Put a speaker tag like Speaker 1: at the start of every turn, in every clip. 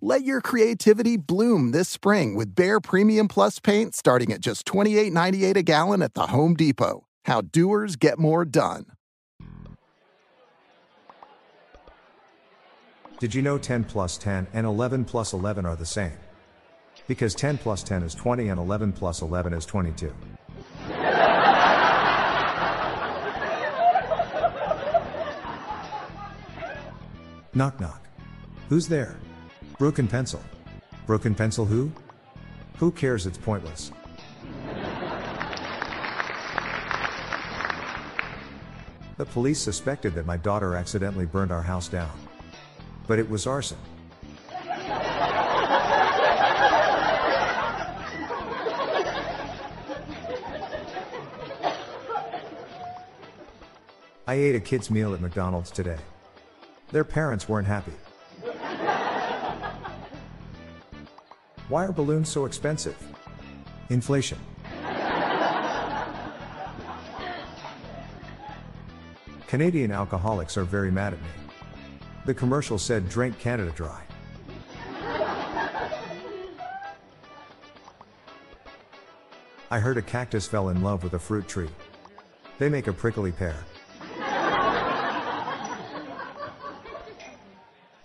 Speaker 1: Let your creativity bloom this spring with Behr Premium Plus paint starting at just $28.98 a gallon at the Home Depot. How doers get more done.
Speaker 2: Did you know 10 plus 10 and 11 plus 11 are the same? Because 10 plus 10 is 20 and 11 plus 11 is 22. knock knock. Who's there? Broken pencil. Broken pencil who? Who cares it's pointless. The police suspected that my daughter accidentally burned our house down. But it was arson. I ate a kid's meal at McDonald's today. Their parents weren't happy. Why are balloons so expensive? Inflation. Canadian alcoholics are very mad at me. The commercial said drink Canada dry. I heard a cactus fell in love with a fruit tree. They make a prickly pear.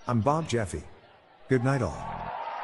Speaker 2: I'm Bob Jeffy. Good night, all.